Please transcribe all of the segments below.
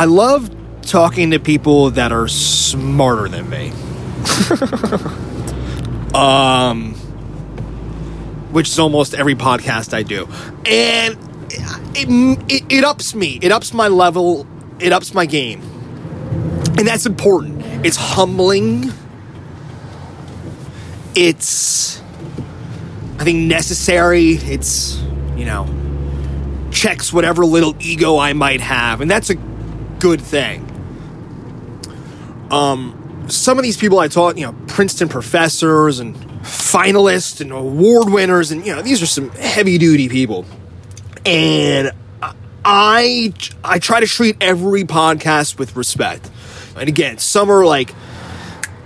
I love talking to people that are smarter than me. um, which is almost every podcast I do, and it, it, it ups me. It ups my level. It ups my game, and that's important. It's humbling. It's, I think, necessary. It's, you know, checks whatever little ego I might have, and that's a good thing. Um, some of these people I taught, you know, Princeton professors and finalists and award winners, and you know, these are some heavy duty people. And I I try to treat every podcast with respect. And again, some are like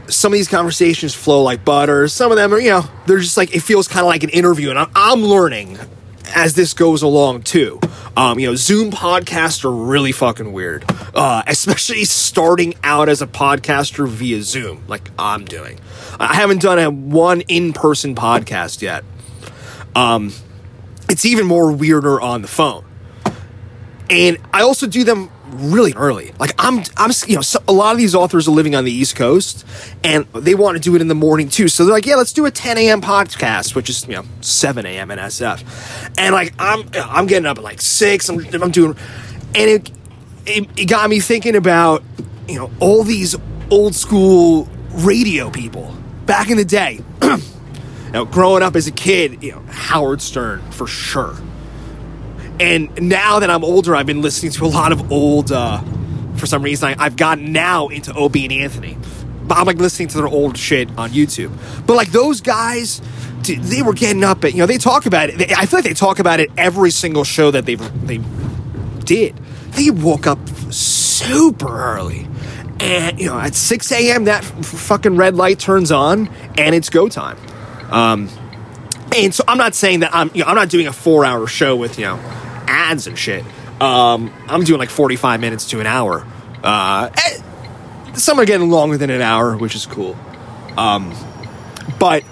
some of these conversations flow like butter. Some of them are, you know, they're just like it feels kind of like an interview, and I'm, I'm learning as this goes along too. Um, you know, Zoom podcasts are really fucking weird, uh, especially starting out as a podcaster via Zoom, like I'm doing. I haven't done a one in person podcast yet. Um, it's even more weirder on the phone, and I also do them really early. Like I'm, I'm, you know, so a lot of these authors are living on the East Coast, and they want to do it in the morning too. So they're like, yeah, let's do a 10 a.m. podcast, which is you know 7 a.m. in SF, and like I'm, I'm getting up at like six. I'm, I'm doing, and it, it, it got me thinking about you know all these old school radio people back in the day. you know, growing up as a kid, you know, Howard Stern for sure and now that I'm older, I've been listening to a lot of old. Uh, for some reason, I, have gotten now into Opie and Anthony. But I'm like listening to their old shit on YouTube. But like those guys, they were getting up at you know they talk about it. They, I feel like they talk about it every single show that they they did. They woke up super early, and you know at 6 a.m. that f- fucking red light turns on, and it's go time. Um, and so I'm not saying that I'm you know I'm not doing a four hour show with you know ads and shit. Um, I'm doing like 45 minutes to an hour. Uh, eh, some are getting longer than an hour, which is cool. Um, but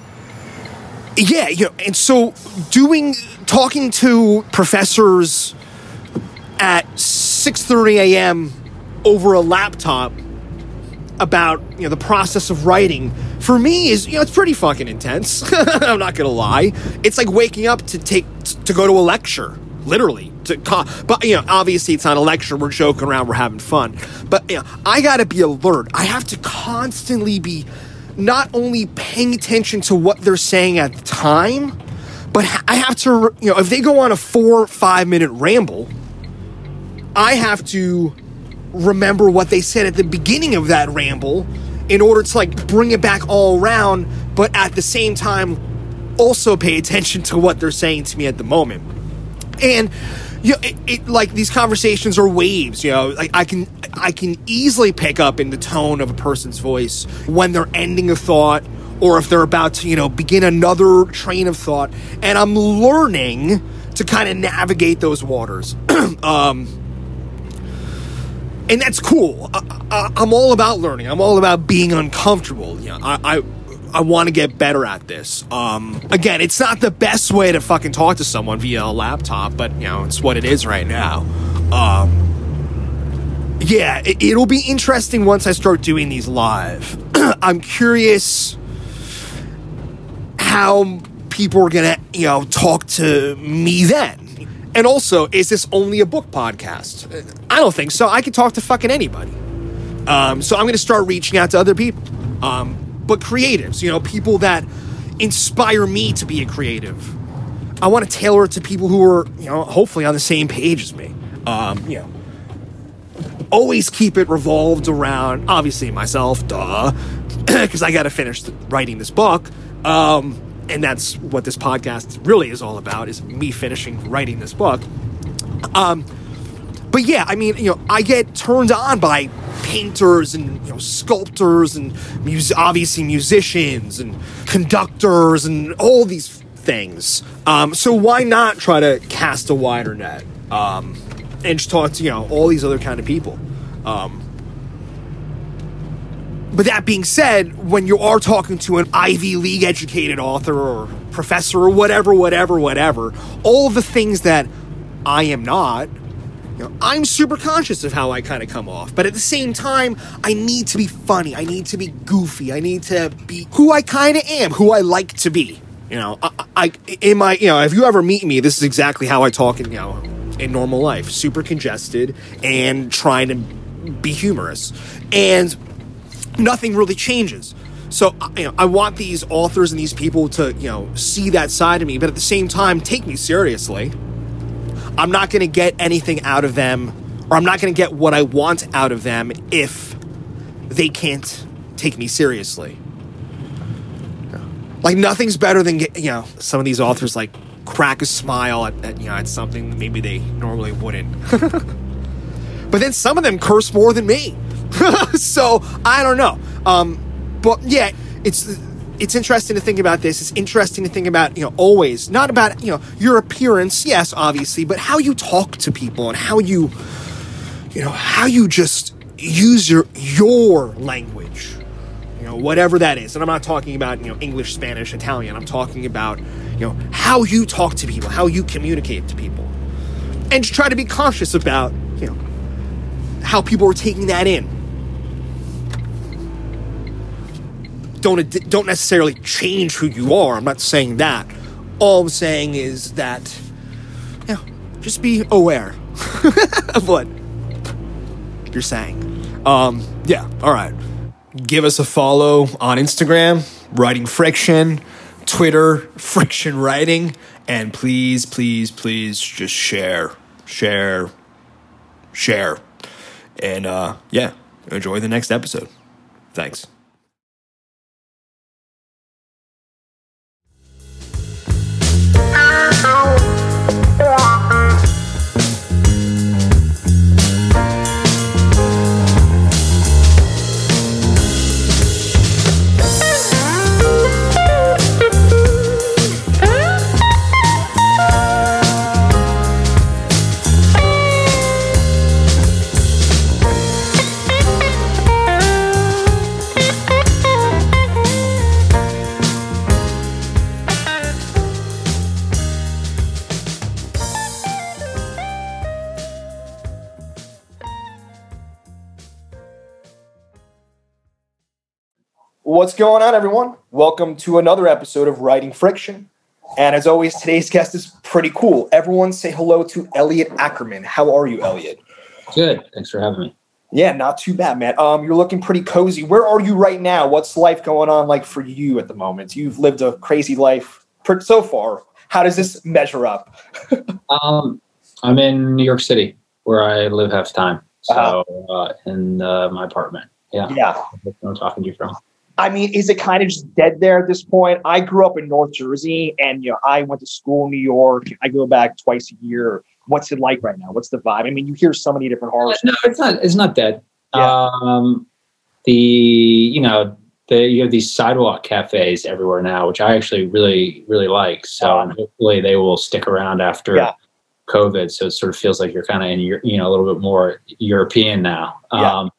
yeah, you know, and so doing talking to professors at 6:30 a.m. over a laptop about you know the process of writing for me is you know it's pretty fucking intense. I'm not gonna lie. It's like waking up to take to go to a lecture literally to but you know obviously it's not a lecture we're joking around we're having fun. But you know i gotta be alert. I have to constantly be not only paying attention to what they're saying at the time but i have to you know if they go on a four five minute ramble i have to remember what they said at the beginning of that ramble in order to like bring it back all around but at the same time also pay attention to what they're saying to me at the moment. And you know, it, it, like these conversations are waves. You know, like I can I can easily pick up in the tone of a person's voice when they're ending a thought or if they're about to you know begin another train of thought, and I'm learning to kind of navigate those waters. um, and that's cool. I, am all about learning. I'm all about being uncomfortable. You know, I, I I want to get better at this. Um, again, it's not the best way to fucking talk to someone via a laptop, but you know, it's what it is right now. Um, yeah, it, will be interesting once I start doing these live. I'm curious how people are gonna, you know, talk to me then. And also, is this only a book podcast? I don't think so. I can talk to fucking anybody. Um, so I'm to start reaching out to other people. Um, but creatives, you know, people that inspire me to be a creative. I want to tailor it to people who are, you know, hopefully on the same page as me. Um, you know, always keep it revolved around, obviously, myself, duh, because I got to finish writing this book. Um, and that's what this podcast really is all about is me finishing writing this book. Um, but yeah, I mean, you know, I get turned on by painters and you know sculptors and mus- obviously musicians and conductors and all these things. Um, so why not try to cast a wider net um, and just talk to you know all these other kind of people. Um, but that being said, when you are talking to an Ivy League educated author or professor or whatever, whatever, whatever, all the things that I am not, I'm super conscious of how I kind of come off, but at the same time, I need to be funny. I need to be goofy. I need to be who I kind of am, who I like to be. You know, I, I in my you know, if you ever meet me, this is exactly how I talk in you know in normal life. Super congested and trying to be humorous, and nothing really changes. So you know, I want these authors and these people to you know see that side of me, but at the same time, take me seriously. I'm not going to get anything out of them, or I'm not going to get what I want out of them if they can't take me seriously. Like nothing's better than get, you know some of these authors like crack a smile at, at you know at something maybe they normally wouldn't. but then some of them curse more than me. so I don't know. Um, but yeah, it's it's interesting to think about this. It's interesting to think about, you know, always not about, you know, your appearance, yes, obviously, but how you talk to people and how you, you know, how you just use your your language, you know, whatever that is. And I'm not talking about, you know, English, Spanish, Italian. I'm talking about, you know, how you talk to people, how you communicate to people, and try to be conscious about, you know, how people are taking that in don't don't necessarily change who you are. I'm not saying that. All I'm saying is that, yeah, just be aware of what you're saying. Um, yeah, all right. Give us a follow on Instagram, Writing Friction, Twitter, Friction Writing, and please, please, please just share, share, share. And uh, yeah, enjoy the next episode. Thanks. What's going on, everyone? Welcome to another episode of Writing Friction. And as always, today's guest is pretty cool. Everyone say hello to Elliot Ackerman. How are you, Elliot? Good. Thanks for having me. Yeah, not too bad, man. Um, you're looking pretty cozy. Where are you right now? What's life going on like for you at the moment? You've lived a crazy life so far. How does this measure up? um, I'm in New York City, where I live half the time. So uh-huh. uh, in uh, my apartment. Yeah. Yeah. I'm talking to you from. I mean, is it kind of just dead there at this point? I grew up in North Jersey and, you know, I went to school in New York. I go back twice a year. What's it like right now? What's the vibe? I mean, you hear so many different horror. No, it's not, it's not dead. Yeah. Um, the, you know, the, you have these sidewalk cafes everywhere now, which I actually really, really like. So and hopefully they will stick around after yeah. COVID. So it sort of feels like you're kind of in your, you know, a little bit more European now. Yeah. Um,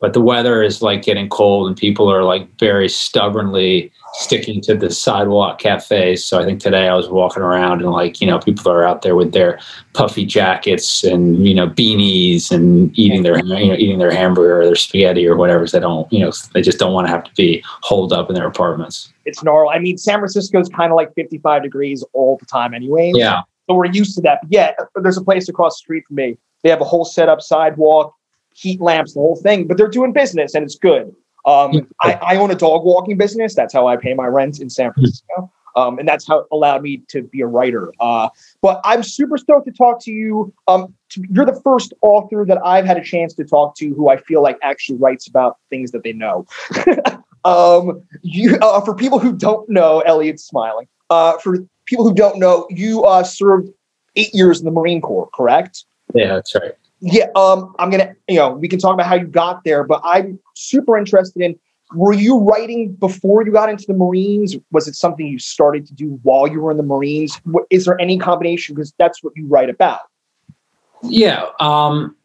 but the weather is like getting cold and people are like very stubbornly sticking to the sidewalk cafes so i think today i was walking around and like you know people are out there with their puffy jackets and you know beanies and eating their you know eating their hamburger or their spaghetti or whatever they don't you know they just don't want to have to be holed up in their apartments. It's normal i mean san francisco's kind of like 55 degrees all the time anyway yeah. So we're used to that. But yeah there's a place across the street from me. They have a whole set up sidewalk heat lamps, the whole thing, but they're doing business and it's good. Um, I, I, own a dog walking business. That's how I pay my rent in San Francisco. Um, and that's how it allowed me to be a writer. Uh, but I'm super stoked to talk to you. Um, to, you're the first author that I've had a chance to talk to who I feel like actually writes about things that they know. um, you, uh, for people who don't know, Elliot's smiling. Uh, for people who don't know, you uh, served eight years in the Marine Corps, correct? Yeah, that's right yeah, um, I'm gonna, you know, we can talk about how you got there, but I'm super interested in. Were you writing before you got into the Marines? Was it something you started to do while you were in the Marines? Is there any combination? Because that's what you write about. Yeah. Um,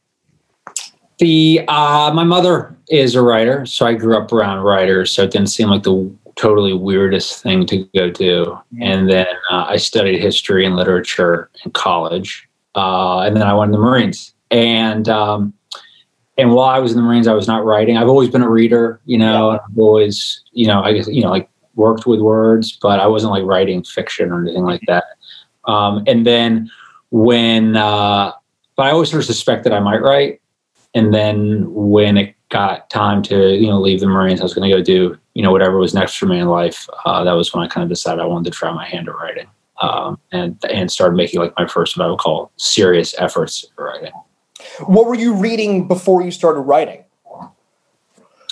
the uh, my mother is a writer, so I grew up around writers, so it didn't seem like the totally weirdest thing to go do. And then uh, I studied history and literature in college, uh, and then I went in the Marines and um, and while I was in the Marines, I was not writing. I've always been a reader, you know. Yeah. I've always, you know, I guess you know, like worked with words, but I wasn't like writing fiction or anything like that. Um, and then when, uh, but I always sort of suspected I might write. And then when it got time to, you know, leave the Marines, I was going to go do, you know, whatever was next for me in life. Uh, that was when I kind of decided I wanted to try my hand at writing. Um, and and started making like my first what I would call serious efforts at writing. What were you reading before you started writing?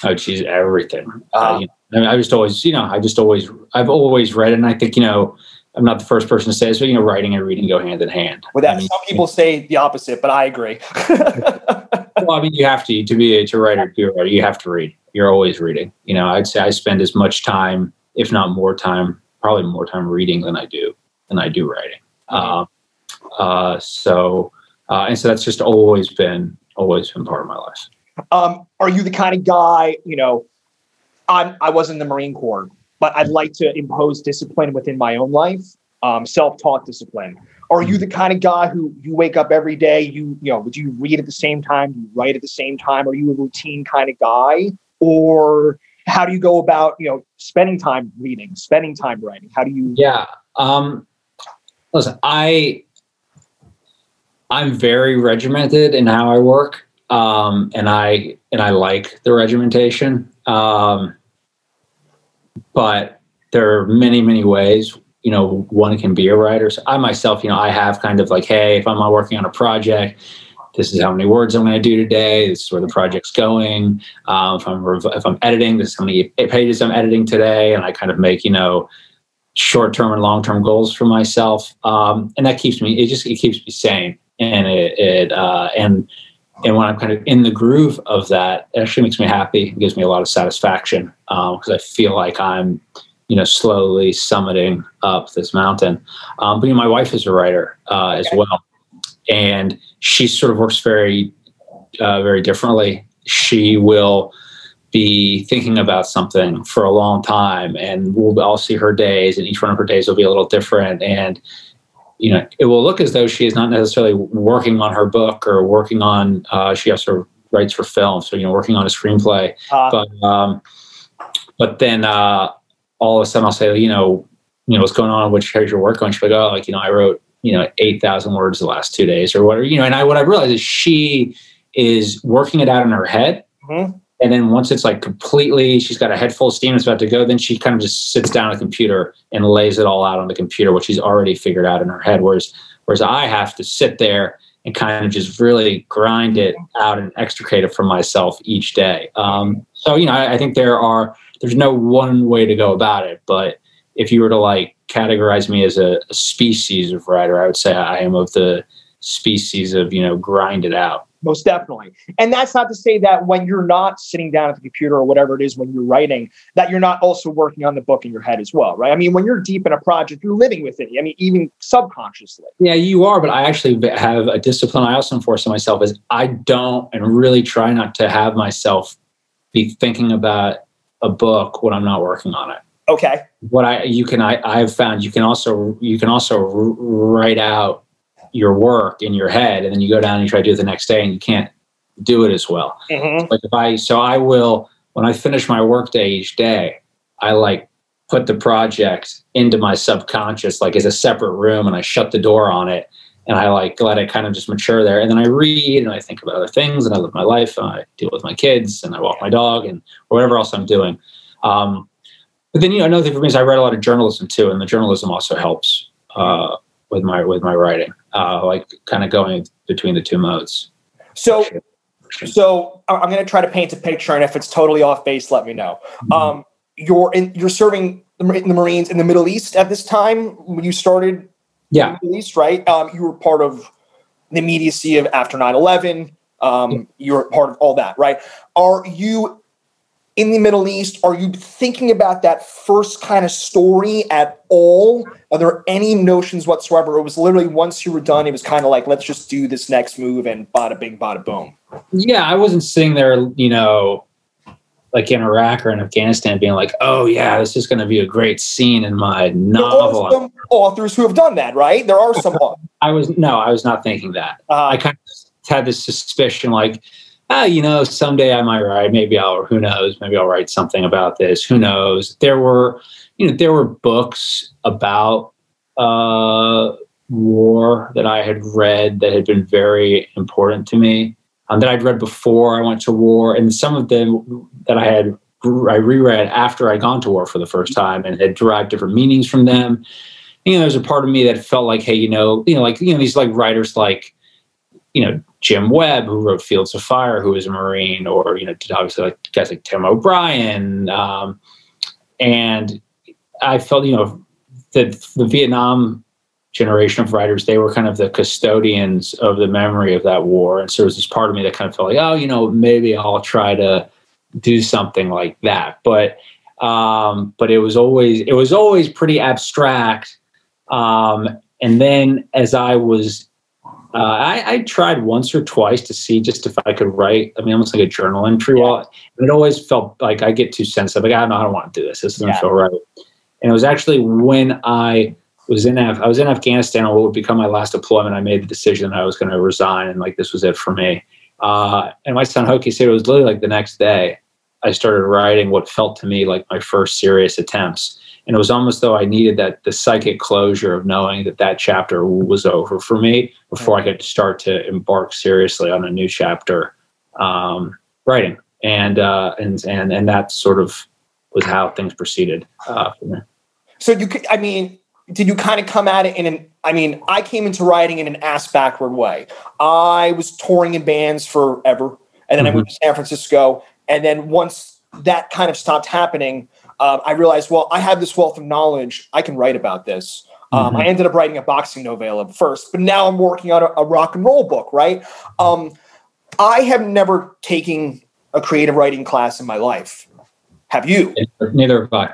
Oh, geez, everything. Uh, uh, you know, I, mean, I just always, you know, I just always, I've always read, and I think, you know, I'm not the first person to say this, but you know, writing and reading go hand in hand. Well, that, I mean, some people say the opposite, but I agree. well, I mean, you have to to be a to write or be a writer. You have to read. You're always reading. You know, I'd say I spend as much time, if not more time, probably more time reading than I do than I do writing. Mm-hmm. Uh, uh, so, uh, and so that's just always been always been part of my life. Um, are you the kind of guy, you know? I'm I was in the Marine Corps, but I'd like to impose discipline within my own life, um, self-taught discipline. Are you the kind of guy who you wake up every day? You you know, would you read at the same time? You write at the same time? Are you a routine kind of guy, or how do you go about you know spending time reading, spending time writing? How do you? Yeah. Um, listen, I I'm very regimented in how I work, um, and I and I like the regimentation. Um, but there are many, many ways, you know, one can be a writer. So I myself, you know, I have kind of like, hey, if I'm not working on a project, this is how many words I'm going to do today. This is where the project's going. Um, if I'm if I'm editing, this is how many pages I'm editing today, and I kind of make you know short term and long term goals for myself, um, and that keeps me. It just it keeps me sane, and it, it uh, and and when I'm kind of in the groove of that, it actually makes me happy. It gives me a lot of satisfaction because um, I feel like I'm, you know, slowly summiting up this mountain. Um, but you know, my wife is a writer uh, as well, and she sort of works very, uh, very differently. She will be thinking about something for a long time, and we'll all see her days, and each one of her days will be a little different, and you know, it will look as though she is not necessarily working on her book or working on. Uh, she also writes for film, so you know, working on a screenplay. Uh, but um, but then uh, all of a sudden, I'll say, you know, you know, what's going on? Which areas you're working on? She'll go, oh, like you know, I wrote you know eight thousand words the last two days or whatever. You know, and I what I realized is she is working it out in her head. Mm-hmm. And then once it's like completely, she's got a head full of steam, it's about to go, then she kind of just sits down at the computer and lays it all out on the computer, what she's already figured out in her head. Whereas, whereas I have to sit there and kind of just really grind it out and extricate it from myself each day. Um, so, you know, I, I think there are, there's no one way to go about it. But if you were to like categorize me as a, a species of writer, I would say I am of the species of, you know, grind it out most definitely. And that's not to say that when you're not sitting down at the computer or whatever it is when you're writing, that you're not also working on the book in your head as well, right? I mean, when you're deep in a project, you're living with it. I mean, even subconsciously. Yeah, you are. But I actually have a discipline I also enforce on myself is I don't and really try not to have myself be thinking about a book when I'm not working on it. Okay. What I you can I I've found you can also you can also write out your work in your head and then you go down and you try to do it the next day and you can't do it as well. Mm-hmm. Like if I, so I will, when I finish my workday each day, I like put the project into my subconscious, like as a separate room and I shut the door on it and I like let it kind of just mature there. And then I read and I think about other things and I live my life and I deal with my kids and I walk my dog and whatever else I'm doing. Um, but then, you know, another thing for me is I read a lot of journalism too, and the journalism also helps. Uh, with my with my writing, uh, like kind of going between the two modes. So, so I'm going to try to paint a picture, and if it's totally off base, let me know. Mm-hmm. Um, you're in, you're serving in the Marines in the Middle East at this time when you started. Yeah, Middle East, right? Um, you were part of the immediacy of after 9-11 um, yeah. you're part of all that right are you in the Middle East, are you thinking about that first kind of story at all? Are there any notions whatsoever? It was literally once you were done, it was kind of like, let's just do this next move and bada bing, bada boom. Yeah, I wasn't sitting there, you know, like in Iraq or in Afghanistan being like, oh, yeah, this is going to be a great scene in my novel. There are some authors who have done that, right? There are some. I was, no, I was not thinking that. Uh, I kind of had this suspicion like, ah, you know, someday I might write. Maybe I'll, who knows? Maybe I'll write something about this. Who knows? There were, you know, there were books about uh, war that I had read that had been very important to me. Um, that I'd read before I went to war, and some of them that I had I reread after I'd gone to war for the first time and had derived different meanings from them. You know, there's a part of me that felt like, hey, you know, you know, like you know, these like writers like, you know, Jim Webb, who wrote Fields of Fire, who was a Marine, or you know, obviously like guys like Tim O'Brien, um, and I felt, you know, that the Vietnam generation of writers, they were kind of the custodians of the memory of that war, and so there was this part of me that kind of felt like, oh, you know, maybe I'll try to do something like that. But um, but it was always it was always pretty abstract. Um, and then as I was, uh, I, I, tried once or twice to see just if I could write. I mean, almost like a journal entry. Yeah. While it always felt like I get too sensitive. Like I don't, know, I don't want to do this. This doesn't yeah. feel right. And it was actually when I was in Af- I was in Afghanistan on what would become my last deployment. I made the decision that I was going to resign, and like this was it for me. Uh, and my son Hokie said it was literally like the next day I started writing what felt to me like my first serious attempts. And it was almost though I needed that the psychic closure of knowing that that chapter was over for me before I could start to embark seriously on a new chapter um, writing. And uh, and and and that sort of was how things proceeded uh, for me. So you could, I mean, did you kind of come at it in an I mean, I came into writing in an ass backward way. I was touring in bands forever, and then mm-hmm. I moved to San Francisco. And then once that kind of stopped happening, um, I realized, well, I have this wealth of knowledge. I can write about this. Um, mm-hmm. I ended up writing a boxing novella first, but now I'm working on a, a rock and roll book, right? Um, I have never taken a creative writing class in my life. Have you? Neither have I.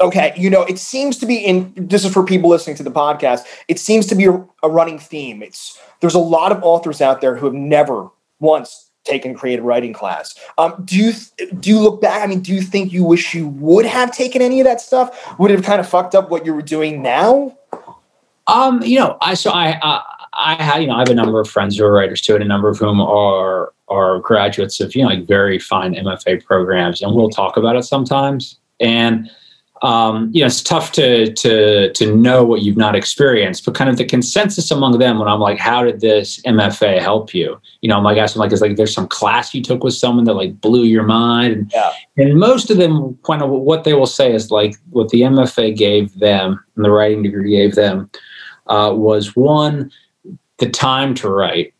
Okay, you know, it seems to be in this is for people listening to the podcast. It seems to be a, a running theme. It's there's a lot of authors out there who have never once taken creative writing class. Um, do you do you look back? I mean, do you think you wish you would have taken any of that stuff? Would it have kind of fucked up what you were doing now? Um, you know, I so I uh, I have you know I have a number of friends who are writers too, and a number of whom are are graduates of you know like very fine MFA programs, and we'll talk about it sometimes. And um, you know, it's tough to to to know what you've not experienced, but kind of the consensus among them when I'm like, how did this MFA help you? You know, I'm like asking like, is like there's some class you took with someone that like blew your mind, and, yeah. and most of them kind of what they will say is like what the MFA gave them and the writing degree gave them uh, was one the time to write.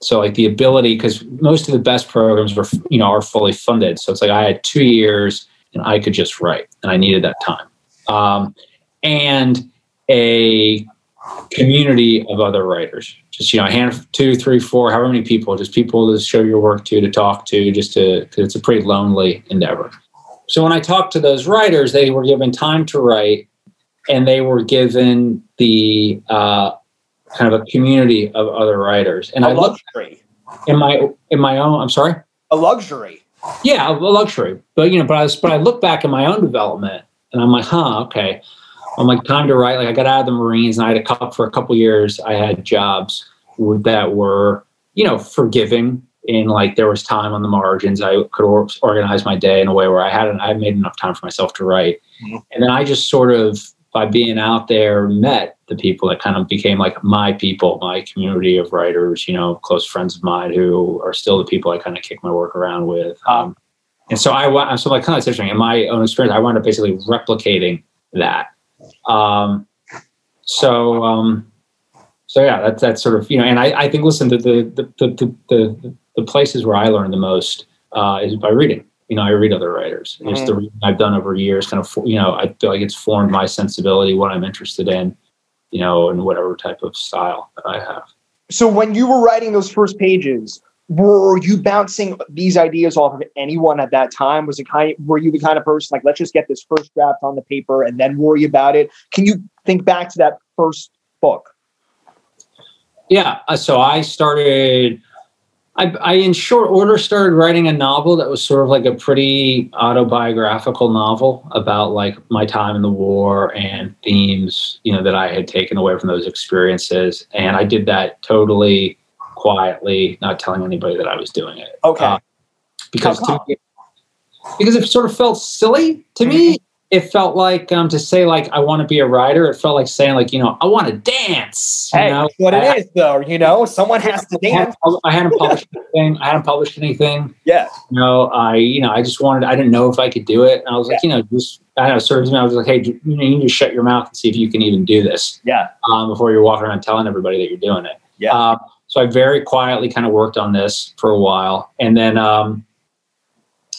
So like the ability, because most of the best programs are you know are fully funded. So it's like I had two years and I could just write, and I needed that time. Um, and a community of other writers, just you know, a hand two, three, four, however many people, just people to show your work to, to talk to, just to, because it's a pretty lonely endeavor. So when I talked to those writers, they were given time to write, and they were given the uh, kind of a community of other writers. And a I luxury. in my in my own. I'm sorry. A luxury. Yeah, a luxury. But you know, but I was, but I look back at my own development, and I'm like, huh, okay. I'm like, time to write. Like, I got out of the Marines, and I had a couple for a couple years. I had jobs that were, you know, forgiving. In like, there was time on the margins. I could or- organize my day in a way where I hadn't. I made enough time for myself to write, mm-hmm. and then I just sort of by being out there met the people that kind of became like my people my community of writers you know close friends of mine who are still the people i kind of kick my work around with. Um, and so i so like kind of interesting in my own experience i wound up basically replicating that. Um, so um, so yeah that's that's sort of you know and i, I think listen to the the, the the the places where i learn the most uh, is by reading you know, I read other writers. Mm-hmm. It's the reading I've done over years, kind of, you know, I feel like it's formed my sensibility, what I'm interested in, you know, and whatever type of style that I have. So when you were writing those first pages, were you bouncing these ideas off of anyone at that time? Was it kind of, were you the kind of person like, let's just get this first draft on the paper and then worry about it? Can you think back to that first book? Yeah. Uh, so I started I, I, in short order, started writing a novel that was sort of like a pretty autobiographical novel about like my time in the war and themes, you know, that I had taken away from those experiences. And I did that totally quietly, not telling anybody that I was doing it. Okay. Uh, because to me- because it sort of felt silly to me. It felt like um, to say like I want to be a writer. It felt like saying like you know I want to dance. You Hey, know? what I- it is, though. You know, someone has to I dance. I hadn't published anything. I hadn't published anything. Yeah. You know, I you know I just wanted. I didn't know if I could do it, and I was like, you know, just I know. Sort of, I was like, hey, you, know, you need to shut your mouth and see if you can even do this Yeah. um, before you're walking around telling everybody that you're doing it. Yeah. Um, so I very quietly kind of worked on this for a while, and then um,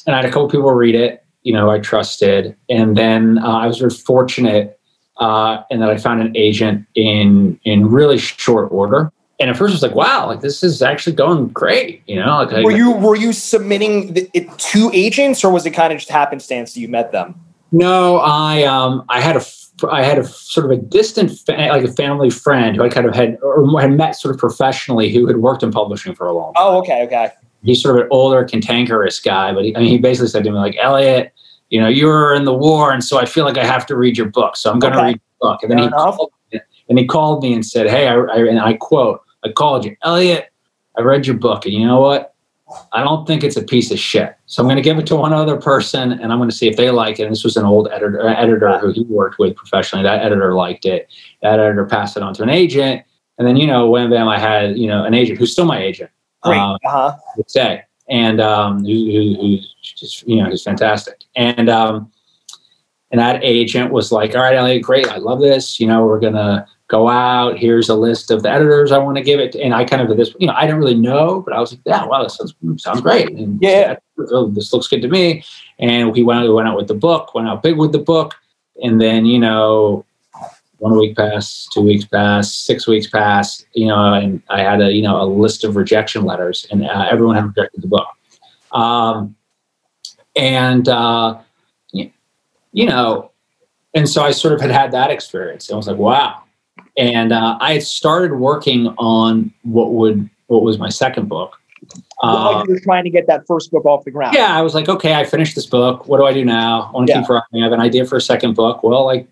and I had a couple people read it. You know, I trusted, and then uh, I was very fortunate uh, in that I found an agent in in really short order. And at first, I was like, "Wow, like this is actually going great." You know, like Were you were you submitting the, it to agents, or was it kind of just happenstance that you met them? No, I um I had a I had a sort of a distant fa- like a family friend who I kind of had or had met sort of professionally who had worked in publishing for a long time. Oh, okay, okay. He's sort of an older, cantankerous guy, but he, I mean, he basically said to me like, Elliot, you know, you were in the war, and so I feel like I have to read your book, so I'm going to Okay. read your book. And then Fair he enough. called me, and he called me and said, Hey, I, I and I quote, I called you, Elliot. I read your book, and you know what? I don't think it's a piece of shit. So I'm going to give it to one other person, and I'm going to see if they like it. And this was an old editor, uh, editor who he worked with professionally. That editor liked it. That editor passed it on to an agent, and then you know, when bam, I had you know an agent who's still my agent. Great. Um, uh huh. would say, and um, who, who, who's just you know who's fantastic. And um, and that agent was like, "All right, Elliot, great, I love this. You know, we're gonna go out. Here's a list of the editors I want to give it." To. And I kind of this, you know, I didn't really know, but I was like, "Yeah, wow, this sounds, sounds great." And Yeah. oh, this looks good to me. And we went we went out with the book, went out big with the book, and then you know. One week passed, two weeks passed, six weeks passed, you know, and I had a, you know, a list of rejection letters and uh, everyone had rejected the book. Um, and, uh, you know, and so I sort of had had that experience I was like, wow. And uh, I had started working on what would, what was my second book. Uh, you were trying to get that first book off the ground. yeah, I was like, okay, I finished this book. What do I do now? I want to Yeah. keep writing. I have an idea for a second book. Well, like,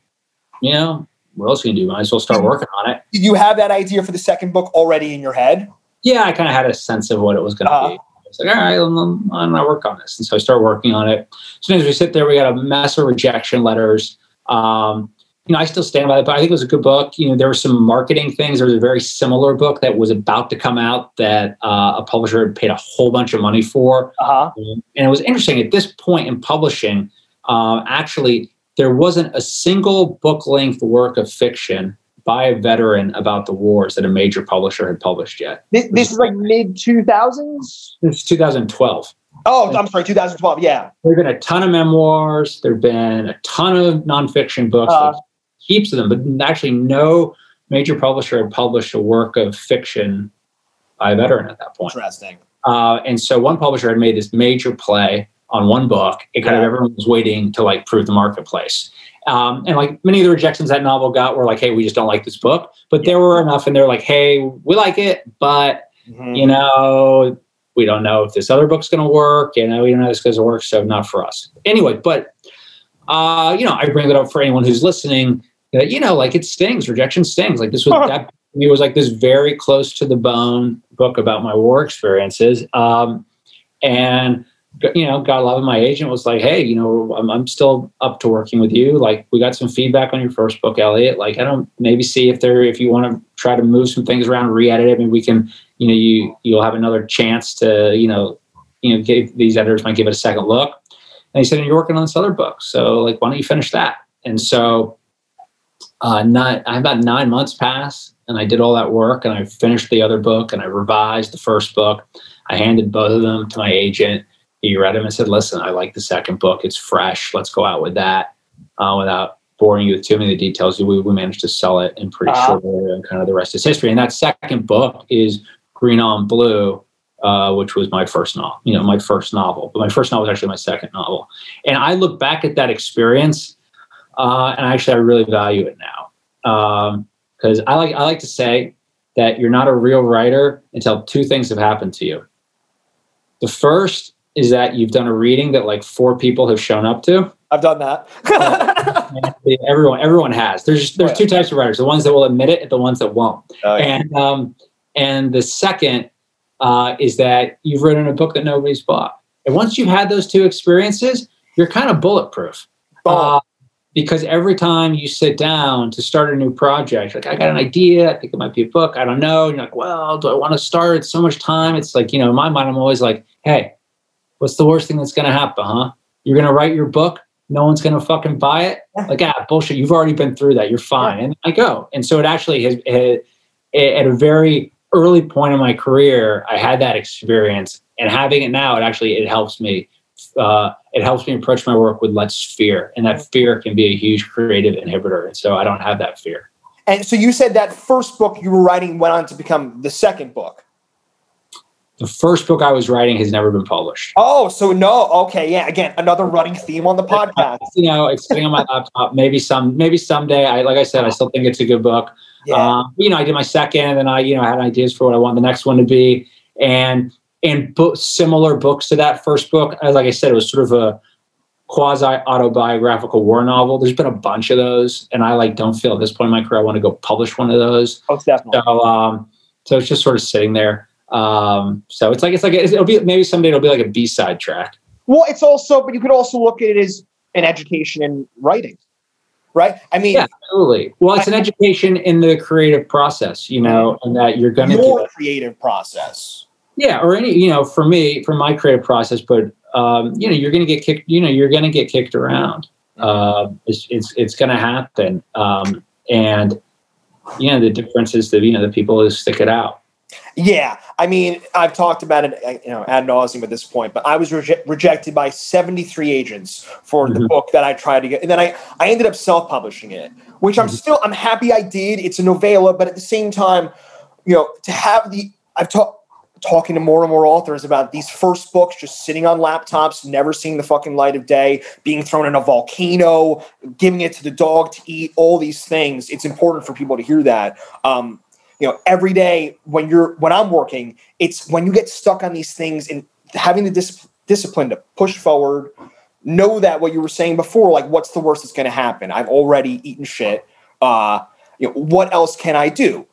you know, what else can you do? Might as well start working on it. Did you have that idea for the second book already in your head? Yeah, I kind of had a sense of what it was going to Uh-huh. be. I was like, all right, I'm, I'm, gonna work on this. And so I started working on it. As soon as we sit there, we got a mess of rejection letters. Um, you know, I still stand by it, but I think it was a good book. You know, there were some marketing things. There was a very similar book that was about to come out that uh, a publisher had paid a whole bunch of money for. Uh huh. And it was interesting at this point in publishing, uh, actually, there wasn't a single book length work of fiction by a veteran about the wars that a major publisher had published yet. This, this is like mid two thousands. It's 2012. Oh, I'm sorry, 2012. Yeah. There have been a ton of memoirs. There have been a ton of nonfiction books, Uh, heaps of them, but actually no major publisher had published a work of fiction by a veteran at that point. Interesting. Uh, and so one publisher had made this major play on one book. It kind of Yeah. everyone was waiting to like prove the marketplace. Um, and like many of the rejections that novel got were like, hey, we just don't like this book. But there were enough, and they're like, hey, we like it, but Mhm. you know, we don't know if this other book's going to work. You know, we don't know if this going to work, so not for us. Anyway, but uh, you know, I bring that up for anyone who's listening. That you know, like it stings. Rejection stings. Like this was that. It was like this very close to the bone book about my war experiences. Um, and you know, got a lot of my agent was like, "Hey, you know, I'm, I'm still up to working with you. Like, we got some feedback on your first book, Elliot. Like, I don't maybe see if there if you want to try to move some things around, re-edit it. Maybe we can, you know, you you'll have another chance to, you know, you know, give, these editors might give it a second look. And he said, "And you're working on this other book, so like, why don't you finish that?" And so, uh, not I about nine months pass, and I did all that work, and I finished the other book, and I revised the first book. I handed both of them to my agent he read them and said, "Listen, I like the second book. It's fresh. Let's go out with that." Uh, without boring you with too many of the details, we, we managed to sell it in pretty Uh-huh. short order, and kind of the rest is history. And that second book is Green on Blue, uh, which was my first novel. You know, my first novel, but my first novel was actually my second novel. And I look back at that experience, uh, and actually, I really value it now because I like I like to say that you're not a real writer until two things have happened to you. The first is that you've done a reading that like four people have shown up to. I've done that. Everyone, everyone has. There's there's two types of writers: the ones that will admit it, and the ones that won't. Oh, yeah. And um, and the second uh, is that you've written a book that nobody's bought. And once you've had those two experiences, you're kind of bulletproof. Uh, because every time you sit down to start a new project, like I got an idea, I think it might be a book, I don't know. And you're like, well, do I want to start? It's so much time. It's like, you know, in my mind, I'm always like, hey, what's the worst thing that's going to happen, huh? You're going to write your book, no one's going to fucking buy it. Like, ah, bullshit. You've already been through that. You're fine. And I go. And so it actually has, has at a very early point in my career, I had that experience, and having it now, it actually it helps me. Uh, it helps me approach my work with less fear, and that fear can be a huge creative inhibitor. And so I don't have that fear. And so you said that first book you were writing went on to become the second book. The first book I was writing has never been published. Oh, so no, okay, yeah. Again, another running theme on the podcast. you know, it's sitting on my laptop. Maybe some, maybe someday. I like I said, I still think it's a good book. Yeah. Um, you know, I did my second, and then I, you know, I had ideas for what I want the next one to be, and and book, similar books to that first book. Like I said, it was sort of a quasi autobiographical war novel. There's been a bunch of those, and I like don't feel at this point in my career I want to go publish one of those. Oh, definitely. So, um, so it's just sort of sitting there. Um, so it's like it's like it'll be maybe someday it'll be like a B side track. Well, it's also, but you could also look at it as an education in writing, right? I mean, yeah, absolutely. Well, it's an education in the creative process, you know, and that you're going to your creative process. Yeah, or any, you know, for me, for my creative process, but um, you know, you're going to get kicked. You know, you're going to get kicked around. Uh, it's it's, it's going to happen, um, and you know, the difference is that you know the people who stick it out. Yeah, I mean, I've talked about it, uh, you know, ad nauseum at this point, but I was reje- rejected by 73 agents for mm-hmm. the book that I tried to get, and then I I ended up self publishing it, which I'm mm-hmm. still I'm happy I did. It's a novella, but at the same time, you know, to have the I've talked talking to more and more authors about these first books just sitting on laptops, never seeing the fucking light of day, being thrown in a volcano, giving it to the dog to eat, all these things. It's important for people to hear that. Um, you know, every day when you're when I'm working, it's when you get stuck on these things and having the dis- discipline to push forward, know that what you were saying before, like what's the worst that's going to happen? I've already eaten shit. Uh, you know, what else can I do?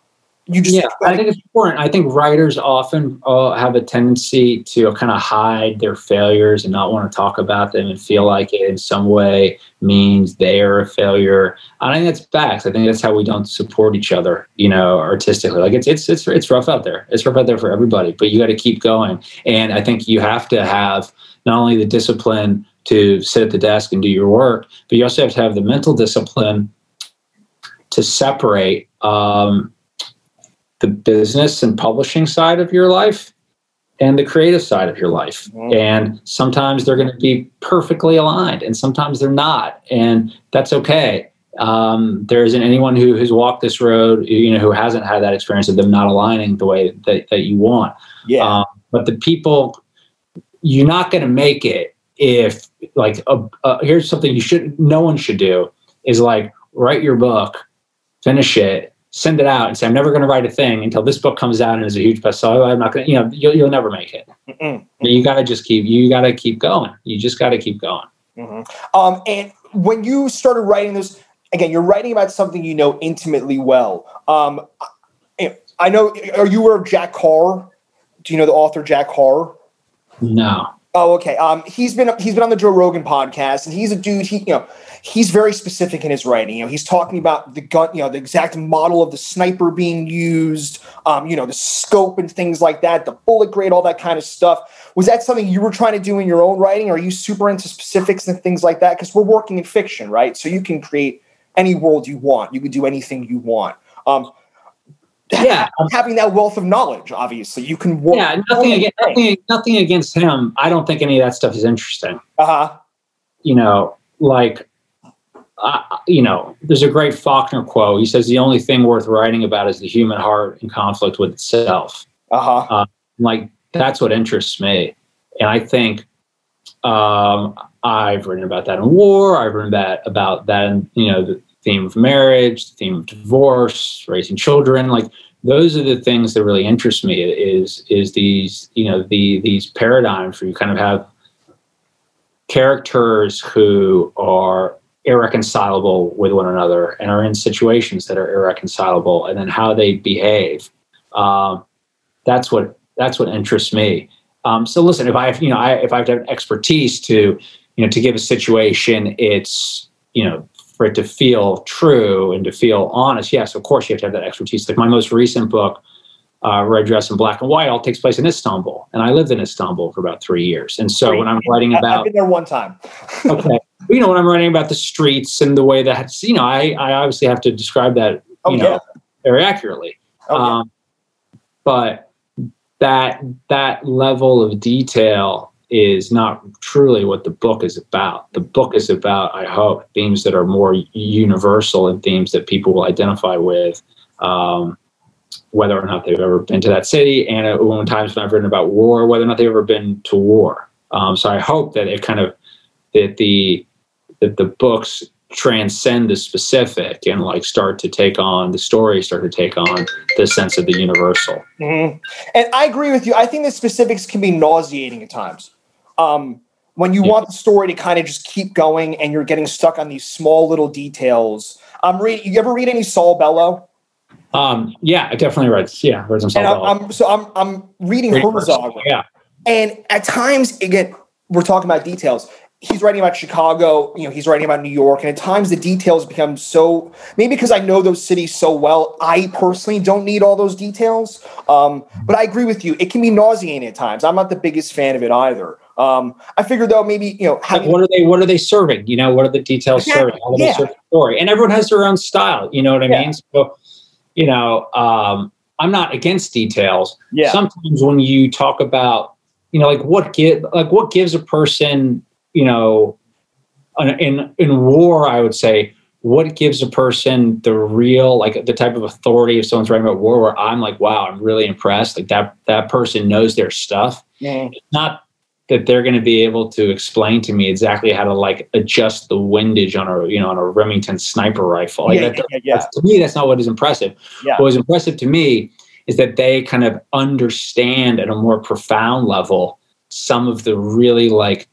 You just yeah i think it's important. I think writers often uh, have a tendency to kind of hide their failures and not want to talk about them and feel like it in some way means they're a failure. I think that's facts. I think that's how we don't support each other you know artistically. Like it's it's it's, it's rough out there. It's rough out there for everybody but you got to keep going. And i think you have to have not only the discipline to sit at the desk and do your work but you also have to have the mental discipline to separate um, the business and publishing side of your life and the creative side of your life. Mm-hmm. And sometimes they're going to be perfectly aligned and sometimes they're not. And that's okay. Um, there isn't anyone who has walked this road, you know, who hasn't had that experience of them not aligning the way that, that you want. Yeah. Um, but the people, you're not going to make it if like, uh, uh, here's something you should, no one should do is like write your book, finish it, send it out and say, I'm never going to write a thing until this book comes out and is a huge bestseller. I'm not going to, you know, you'll, you'll never make it. Mm-mm. You got to just keep, you got to keep going. You just got to keep going. Mm-hmm. Um, and when you started writing this, again, you're writing about something you know intimately well. Um, I know, are you aware of Jack Carr? Do you know the author Jack Carr? No. Oh, okay. Um, he's been he's been on the Joe Rogan podcast, and he's a dude. He you know he's very specific in his writing. You know, he's talking about the gun, you know, the exact model of the sniper being used, um, you know, the scope and things like that, the bullet grade, all that kind of stuff. Was that something you were trying to do in your own writing? Are you super into specifics and things like that? Because we're working in fiction, right? So you can create any world you want. You can do anything you want. Um, yeah, having that wealth of knowledge, obviously, you can work. Yeah, nothing against, nothing, nothing against him. I don't think any of that stuff is interesting. Uh huh. You know, like uh, you know, there's a great Faulkner quote. He says the only thing worth writing about is the human heart in conflict with itself. Uh-huh. Uh, like that's what interests me, and I think um, I've written about that in war. I've written that about that in you know the theme of marriage, the theme of divorce, raising children. Like those are the things that really interest me. Is is these you know the these paradigms where you kind of have characters who are irreconcilable with one another and are in situations that are irreconcilable and then how they behave um, that's what that's what interests me. Um, so listen, if I have, you know, I, if I have to have expertise to, you know, to give a situation, it's, you know, for it to feel true and to feel honest. Yes, of course you have to have that expertise. Like my most recent book, uh, Red Dress in Black and White, all takes place in Istanbul, and I lived in Istanbul for about three years. And so when I'm writing about, I've been there one time. okay, you know, when I'm writing about the streets and the way that, you know, I, I obviously have to describe that, you Oh, know, yeah. very accurately. Oh, yeah. Um, but that that level of detail is not truly what the book is about. The book is about, I hope, themes that are more universal and themes that people will identify with, um, whether or not they've ever been to that city, and at one times when I've written about war, whether or not they've ever been to war. Um, so I hope that it kind of that the that the books transcend the specific and like start to take on the story start to take on the sense of the universal Mhm. And I agree with you. I think the specifics can be nauseating at times. Um, when you Yeah. want the story to kind of just keep going and you're getting stuck on these small little details. I'm reading. You ever read any Saul Bellow? um yeah i definitely read yeah read some And Saul I'm, Bellow. I'm so I'm I'm reading Reading Herzog. yeah And at times, again, we're talking about details. He's writing about Chicago, you know, he's writing about New York, and at times the details become so maybe because I know those cities so well, I personally don't need all those details. Um, but I agree with you; it can be nauseating at times. I'm not the biggest fan of it either. Um, I figured though, maybe you know, having, what are they what are they serving? You know what are the details Exactly, serving? How do they yeah. serve the story? And everyone has their own style you know what i Yeah. mean? So you know um i'm not against details. Yeah, sometimes when you talk about you know like what give like what gives a person you know in in, war i would say what gives a person the real like the type of authority if someone's writing about war where i'm like wow i'm really impressed. Like that that person knows their stuff. Mhm. it's not that they're going to be able to explain to me exactly how to like adjust the windage on a you know on a remington sniper rifle like yeah, that, yeah, yeah, to me that's not what is impressive Yeah. what was impressive to me is that they kind of understand at a more profound level some of the really like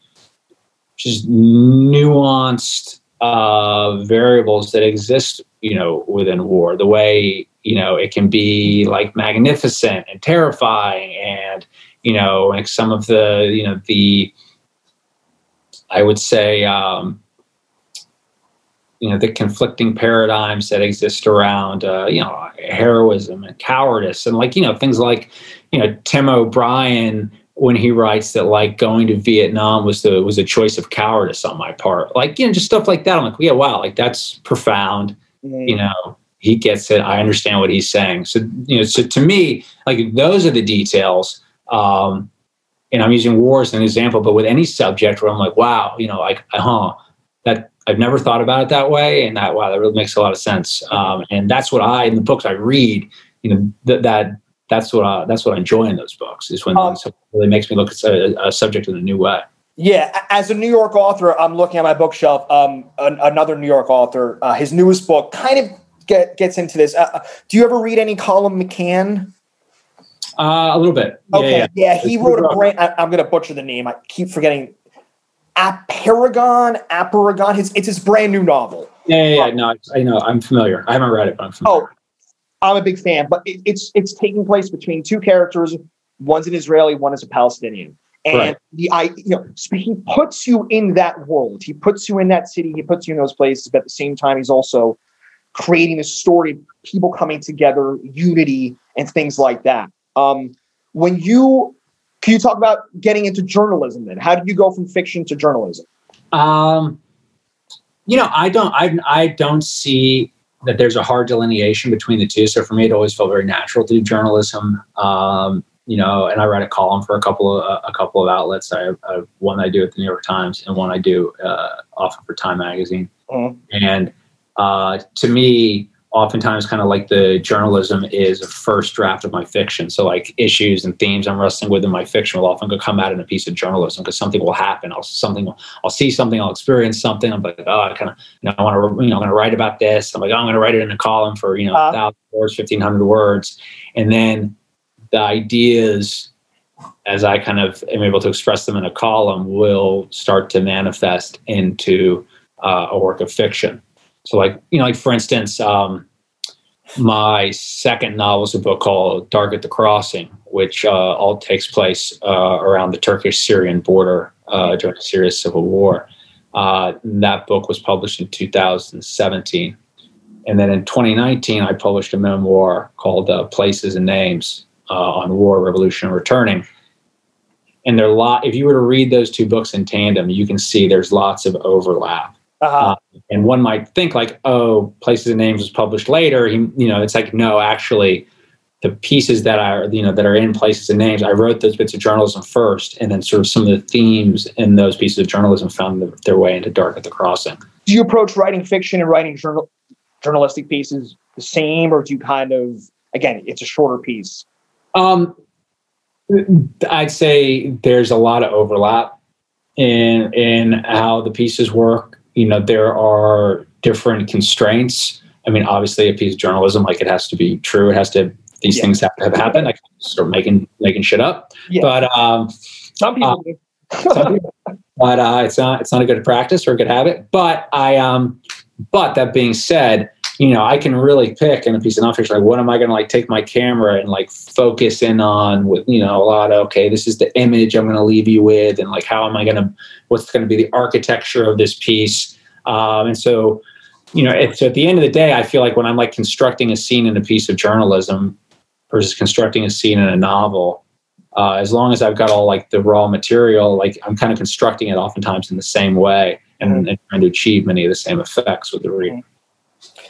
just nuanced uh, variables that exist, you know, within war. The way you know it can be like magnificent and terrifying, and you know, like some of the you know the I would say um, you know the conflicting paradigms that exist around uh, you know heroism and cowardice and like you know things like you know Tim O'Brien when he writes that like going to Vietnam was the was a choice of cowardice on my part. Like you know just stuff like that. I'm like yeah wow like that's profound. Mhm. you know he gets it. I understand what he's saying. So you know so to me like those are the details um and i'm using war as an example but with any subject where i'm like wow you know like huh that i've never thought about it that way and that wow that really makes a lot of sense um and that's what i in the books i read you know th- that that's what I, that's what I enjoy in those books is when Um, something really makes me look at a, a subject in a new way. Yeah, as a New York author, I'm looking at my bookshelf. Um, an, another New York author, uh, his newest book kind of get, gets into this. Uh, do you ever read any Colum McCann? Uh, a little bit. Okay, yeah. yeah, he It's wrote a brand. I, I'm going to butcher the name. I keep forgetting. Apeirogon, Apeirogon. His it's his brand new novel. Yeah, yeah, yeah. No, I, I know. I'm familiar. I haven't read it, but I'm familiar. Oh, I'm a big fan, but it, it's it's taking place between two characters. One's an Israeli, one is a Palestinian. And Right. the I you know he puts you in that world. He puts you in that city. He puts you in those places. But at the same time, he's also creating a story of people coming together, unity, and things like that. Um, when you can you talk about getting into journalism? Then how did you go from fiction to journalism? Um, you know, I don't, I, I don't see that there's a hard delineation between the two. So for me, it always felt very natural to do journalism. Um, you know, and I write a column for a couple of a couple of outlets. I I one I do at the New York Times, and one I do uh, often for Time Magazine. Mhm. And uh, to me, oftentimes, kind of like the journalism is a first draft of my fiction. So like issues and themes I'm wrestling with in my fiction will often go come out in a piece of journalism because something will happen. I'll something I'll see something, I'll experience something. I'm like, oh, I kind of you know I want to you know I'm going to write about this. I'm like, oh, I'm going to write it in a column for you know Uh-huh. thousand words, fifteen hundred words, and then the ideas as I kind of am able to express them in a column will start to manifest into uh, a work of fiction. So, like you know, like for instance, um, my second novel is a book called Dark at the Crossing, which uh, all takes place uh, around the Turkish-Syrian border uh, during the Syrian civil war. Uh, that book was published in 2017, and then in 2019, I published a memoir called uh, "Places and Names" on War, Revolution, and Returning. And there are lot. If you were to read those two books in tandem, you can see there's lots of overlap. Uh-huh. Uh, and one might think like, oh, Places and Names was published later. He, you know, it's like no, actually, the pieces that are you know that are in Places and Names, I wrote those bits of journalism first, and then sort of some of the themes in those pieces of journalism found the, their way into Dark at the Crossing. Do you approach writing fiction and writing journal journalistic pieces the same, or do you kind of again, it's a shorter piece? Um, I'd say there's a lot of overlap in in how the pieces work you know there are different constraints. I mean obviously a piece of journalism like it has to be true. It has to these yeah. things have to have happened. I can start making making shit up. Yeah. but um some people, uh, some people but uh, it's not it's not a good practice or a good habit. But i um but that being said you know, I can really pick in a piece of nonfiction, like what am I going to like take my camera and like focus in on with, you know, a lot of, okay, this is the image I'm going to leave you with. And like, how am I going to, what's going to be the architecture of this piece? Um, and so, you know, it's at the end of the day, I feel like when I'm like constructing a scene in a piece of journalism versus constructing a scene in a novel, uh, as long as I've got all like the raw material, like I'm kind of constructing it oftentimes in the same way and, and trying to achieve many of the same effects with the reader.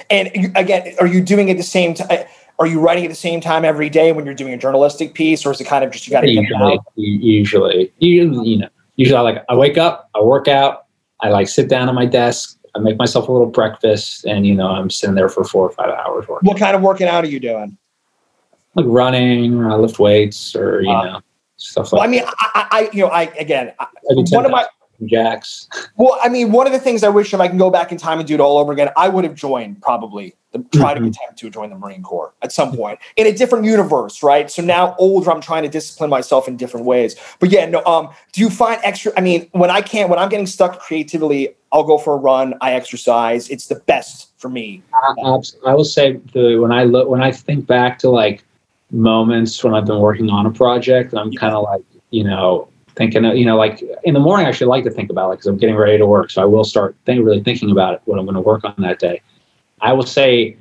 And you, again, are you doing it at the same time? Are you writing at the same time every day when you're doing a journalistic piece, or is it kind of just you got to usually, usually, usually, you know, usually I like I wake up, I work out, I like sit down at my desk, I make myself a little breakfast, and you know I'm sitting there for four or five hours working. What kind of working out are you doing? Like running, or I lift weights, or you uh, know stuff like. Well, I mean, I, I, you know, I again, I, one of my jacks. Well, I mean, one of the things I wish if I can go back in time and do it all over again, I would have joined probably the try mm-hmm. to attempt to join the Marine Corps at some point in a different universe, right? So now older, I'm trying to discipline myself in different ways. But yeah, no. Um, do you find extra? I mean, when I can't, when I'm getting stuck creatively, I'll go for a run. I exercise. It's the best for me. I, I will say the when I look when I think back to like moments when I've been working on a project, I'm kind of like you know thinking, you know, like in the morning, I actually like to think about it because I'm getting ready to work. So I will start think, really thinking about it, what I'm going to work on that day. I will say,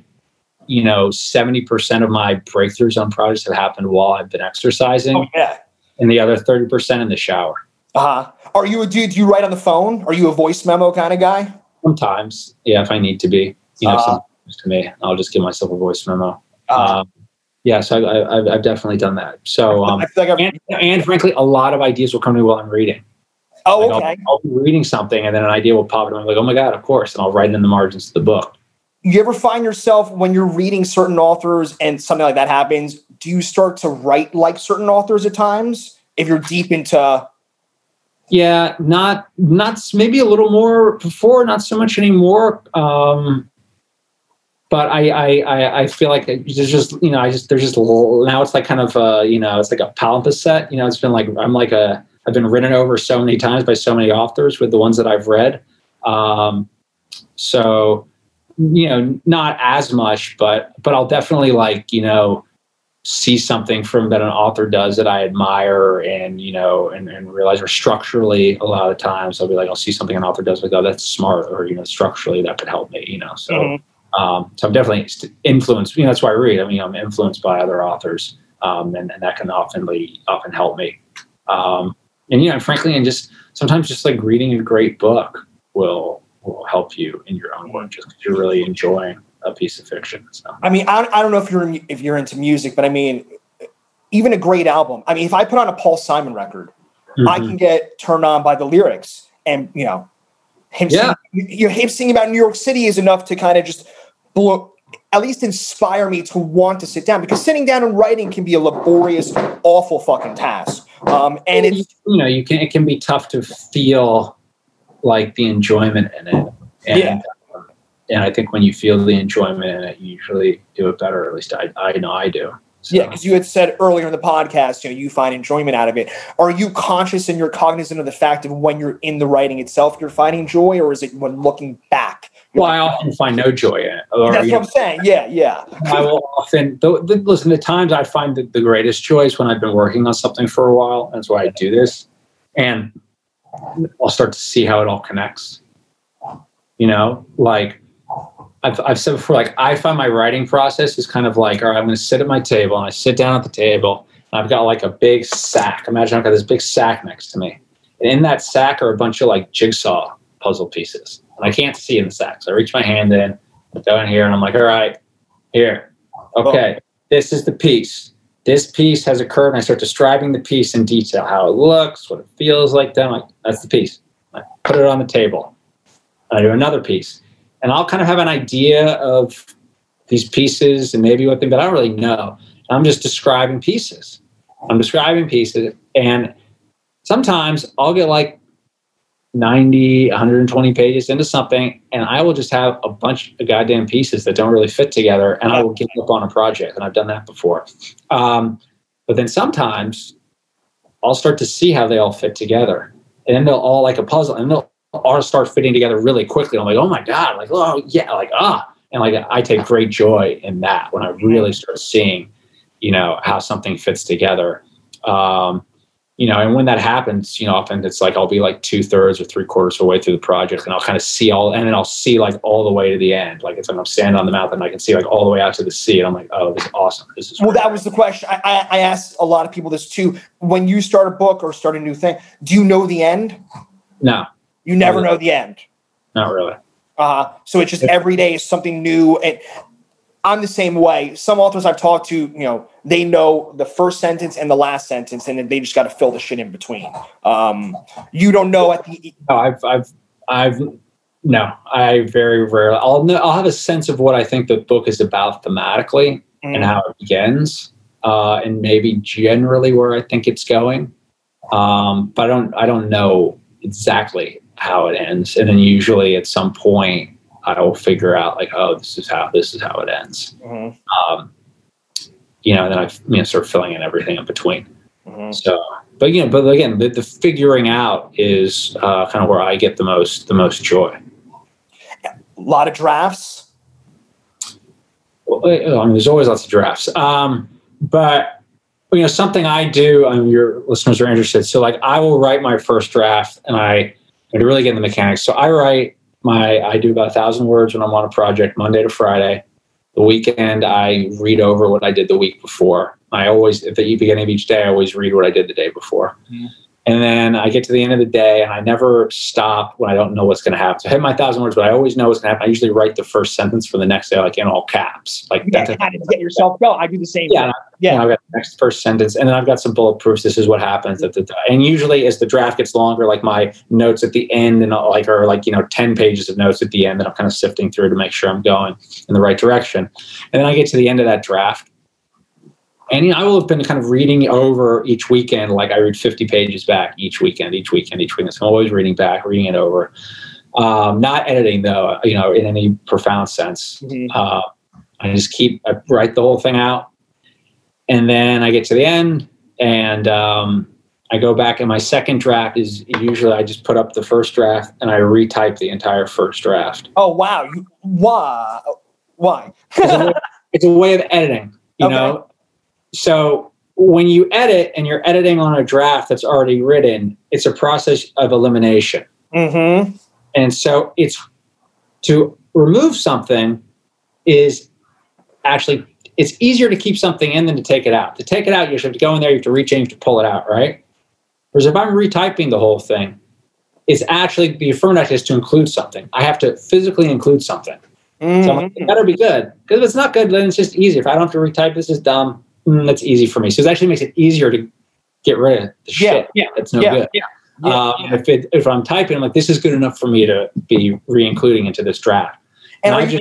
you know, 70% of my breakthroughs on projects have happened while I've been exercising. Oh, yeah. And the other 30% in the shower. Uh huh. Are you a dude? Do you write on the phone? Are you a voice memo kind of guy? Sometimes. Yeah, if I need to be. You know, uh, to me, I'll just give myself a voice memo. Uh, um, Yes, I, I, I've definitely done that. So, um, like and, and, frankly, a lot of ideas will come to me while I'm reading. Oh, like okay. I'll, I'll, be reading something, and then an idea will pop, and I'm like, "Oh my god, of course!" And I'll write it in the margins of the book. You ever find yourself when you're reading certain authors and something like that happens? Do you start to write like certain authors at times if you're deep into? Yeah, not not maybe a little more before, not so much anymore. Um, but I, I, I feel like there's just, you know, I just, there's just, now it's like kind of, uh, you know, it's like a palimpsest, you know, it's been like, I'm like a, I've been written over so many times by so many authors with the ones that I've read. Um, so, you know, not as much, but, but I'll definitely like, you know, see something from that an author does that I admire and, you know, and, and realize or structurally a lot of times I'll be like, I'll see something an author does like, oh, that's smart. Or, you know, structurally that could help me, you know? So, mm-hmm um, so I'm definitely influenced. You know, that's why I read. I mean, I'm influenced by other authors, um, and, and, that can often lead, often help me. Um, and you know, frankly, and just sometimes just like reading a great book will will help you in your own work, just because you're really enjoying a piece of fiction. So. I mean, I, I don't know if you're if you're into music, but I mean, even a great album. I mean, if I put on a Paul Simon record, mm-hmm. I can get turned on by the lyrics, and you know, him yeah. singing, you know, him singing about New York City is enough to kind of just blow, at least inspire me to want to sit down because sitting down and writing can be a laborious, awful fucking task. Um, and it's you know you can it can be tough to feel like the enjoyment in it. And, yeah. Um, and I think when you feel the enjoyment in it, you usually do it better. At least I, I know I do. So. Yeah, because you had said earlier in the podcast, you know, you find enjoyment out of it. Are you conscious and you're cognizant of the fact of when you're in the writing itself, you're finding joy, or is it when looking back Well, I often find no joy in it. Or, That's what know, I'm saying. Yeah, yeah. I will often the, the, listen. The times I find the, the greatest joy is when I've been working on something for a while. That's why I do this, and I'll start to see how it all connects. You know, like I've, I've said before, like I find my writing process is kind of like, all right, I'm going to sit at my table, and I sit down at the table, and I've got like a big sack. Imagine I've got this big sack next to me, and in that sack are a bunch of like jigsaw puzzle pieces, and I can't see in the sack. So I reach my hand in, I go in here, and I'm like, all right, here, okay, this is the piece. This piece has occurred, and I start describing the piece in detail, how it looks, what it feels like. Then, I'm like, that's the piece. I put it on the table. I do another piece, and I'll kind of have an idea of these pieces and maybe what they, but I don't really know. I'm just describing pieces. I'm describing pieces, and sometimes I'll get like 90, 120 pages into something, and I will just have a bunch of goddamn pieces that don't really fit together, and I will give up on a project. And I've done that before. Um, but then sometimes I'll start to see how they all fit together, and then they'll all like a puzzle, and they'll all start fitting together really quickly. I'm like, oh my god, like oh yeah, like ah, and like I take great joy in that when I really start seeing, you know, how something fits together. Um, you know, and when that happens, you know, often it's like I'll be like two thirds or three quarters of the way through the project, and I'll kind of see all, and then I'll see like all the way to the end. Like it's like I'm standing on the mountain, and I can see like all the way out to the sea, and I'm like, oh, this is awesome. This is Well, great. that was the question. I, I, I asked a lot of people this too. When you start a book or start a new thing, do you know the end? no, You never Really? know the end. not really. Uh, so it's just every day is something new. And I'm the same way. Some authors I've talked to, you know, they know the first sentence and the last sentence, and then they just got to fill the shit in between. Um, you don't know at the No, I've, I've, I've, no, I very rarely. I'll, know, I'll have a sense of what I think the book is about thematically and how it begins, uh, and maybe generally where I think it's going. Um, but I don't, I don't know exactly how it ends. And then usually at some point, I will figure out like, oh, this is how this is how it ends. Mhm, Um, you know, and then I you know start filling in everything in between. mhm. So, but you know, but again, the, the figuring out is uh, kind of where I get the most the most joy. a lot of drafts. Well, I mean, there's always lots of drafts, um, but you know, something I do. I mean, your listeners are interested. So, like, I will write my first draft, and I and to really get in the mechanics. So, I write my I do about a thousand words when I'm on a project, Monday to Friday. The weekend, I read over what I did the week before. I always, at the beginning of each day, I always read what I did the day before. Mhm. And then I get to the end of the day, and I never stop when I don't know what's going to happen. So I hit my thousand words, but I always know what's going to happen. I usually write the first sentence for the next day, like in all caps, like Yeah, that's how to get yourself going. I do the same. yeah, thing. yeah. Yeah. I've got the next first sentence, and then I've got some bullet proofs. This is what happens at the time. And usually, as the draft gets longer, like my notes at the end, and like are like you know ten pages of notes at the end that I'm kind of sifting through to make sure I'm going in the right direction. And then I get to the end of that draft, and you know, I will have been kind of reading over each weekend. Like I read 50 pages back each weekend, each weekend, each weekend. So I'm always reading back, reading it over. Um, not editing though, you know, in any profound sense. Mhm. Uh, I just keep I write the whole thing out, and then I get to the end, and um, I go back. And my second draft is usually I just put up the first draft and I retype the entire first draft. Oh wow. You, why? Why? It's a way, it's a way of editing, you Okay. know. So when you edit and you're editing on a draft that's already written, it's a process of elimination. mm-hmm. And so it's to remove something is actually it's easier to keep something in than to take it out. To take it out, you have to go in there, you have to reach in, you have to pull it out, right? Whereas if I'm retyping the whole thing, it's actually the affirmative is to include something. I have to physically include something. So I'm like, it better be good. Because if it's not good, then it's just easy. If I don't have to retype, this is dumb. Mm, that's easy for me. So it actually makes it easier to get rid of the Yeah, shit. yeah, that's no yeah, good. yeah, Um, if it, if I'm typing, I'm like, this is good enough for me to be re-including into this draft. And And are I you,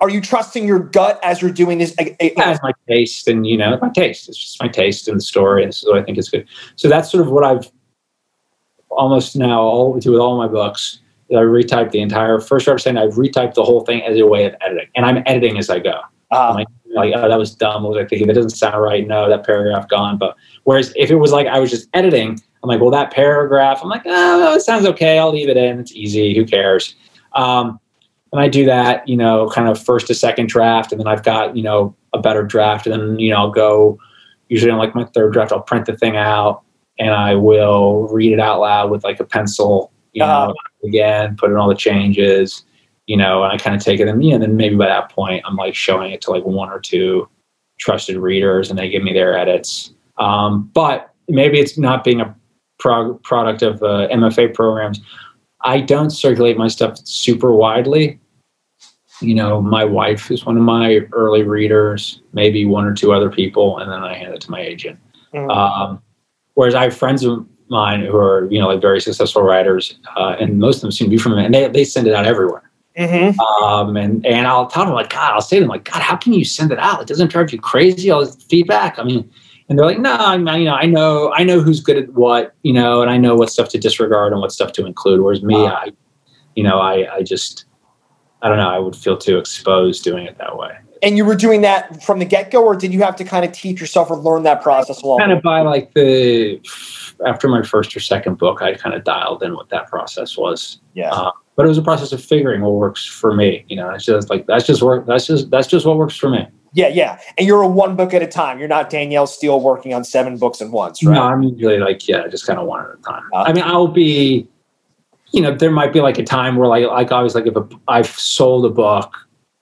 are you trusting your gut as you're doing this? Yeah, it's my taste, and you know, my taste. It's just my taste in the story, and this is what I think is good. So that's sort of what I've almost now all do with all my books. I retype the entire first draft, saying I've retyped the whole thing as a way of editing, and I'm editing as I go. Uh, like, like, oh, that was dumb. What was I thinking? That doesn't sound right. No, that paragraph gone. But whereas if it was like I was just editing, I'm like, well, that paragraph, I'm like, oh, it sounds okay. I'll leave it in. It's easy. Who cares? Um, and I do that, you know, kind of first to second draft, and then I've got you know a better draft, and then you know I'll go. Usually on like my third draft, I'll print the thing out and I will read it out loud with like a pencil, you know, Uh-huh. again, put in all the changes, you know, and I kind of take it and you know, then maybe by that point I'm like showing it to like one or two trusted readers and they give me their edits. Um, but maybe it's not being a prog- product of uh, MFA programs. I don't circulate my stuff super widely. You know, my wife is one of my early readers, maybe one or two other people, and then I hand it to my agent. Mhm. Um, whereas I have friends of mine who are, you know, like very successful writers, uh, and most of them seem to be from and they, they send it out everywhere. Mhm. Um, and and I'll tell them like, God, I'll say to them like, God, how can you send it out? It doesn't drive you crazy. All this feedback. I mean, and they're like, No, I mean, you know, I know, I know who's good at what, you know, and I know what stuff to disregard and what stuff to include. Whereas me, Wow. I, you know, I, I just, I don't know, I would feel too exposed doing it that way. And you were doing that from the get go, or did you have to kind of teach yourself or learn that process along? kind of by like the after my first or second book, I kind of dialed in what that process was. yeah. Uh, but it was a process of figuring what works for me. You know, it's just like that's just work. That's just that's just what works for me. Yeah, yeah. And you're a one book at a time. You're not Danielle Steel working on seven books at once, right? No, I'm usually like yeah, just kind of one at a time. Uh, I mean, I'll be, you know, there might be like a time where like like I was like if a, I've sold a book.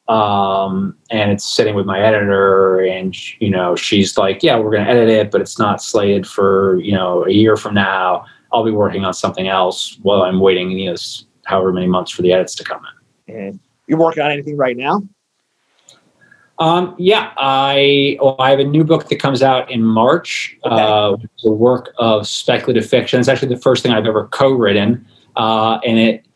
Um, and it's sitting with my editor, and you know, she's like, "Yeah, we're going to edit it, but it's not slated for you know a year from now." I'll be working on something else while I'm waiting, you know, however many months for the edits to come in. Mhm. You're working on anything right now? Um, yeah, I well, I have a new book that comes out in March. Okay. Uh, a work of speculative fiction. It's actually the first thing I've ever co-written, uh, and it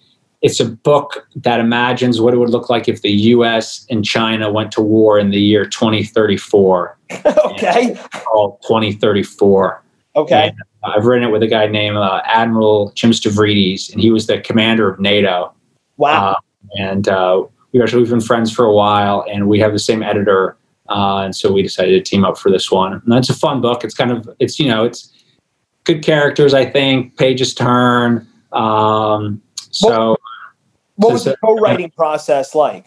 it's a book that imagines what it would look like if the U.S. and China went to war in the year 2034, okay. called 2034. Okay. And I've written it with a guy named uh, Admiral Jim Stavridis, and he was the commander of NATO. Wow. Uh, and uh, we actually we've been friends for a while, and we have the same editor, uh, and so we decided to team up for this one. And that's a fun book. It's kind of it's you know it's good characters. I think pages turn. Um, so what was so- the co-writing process like?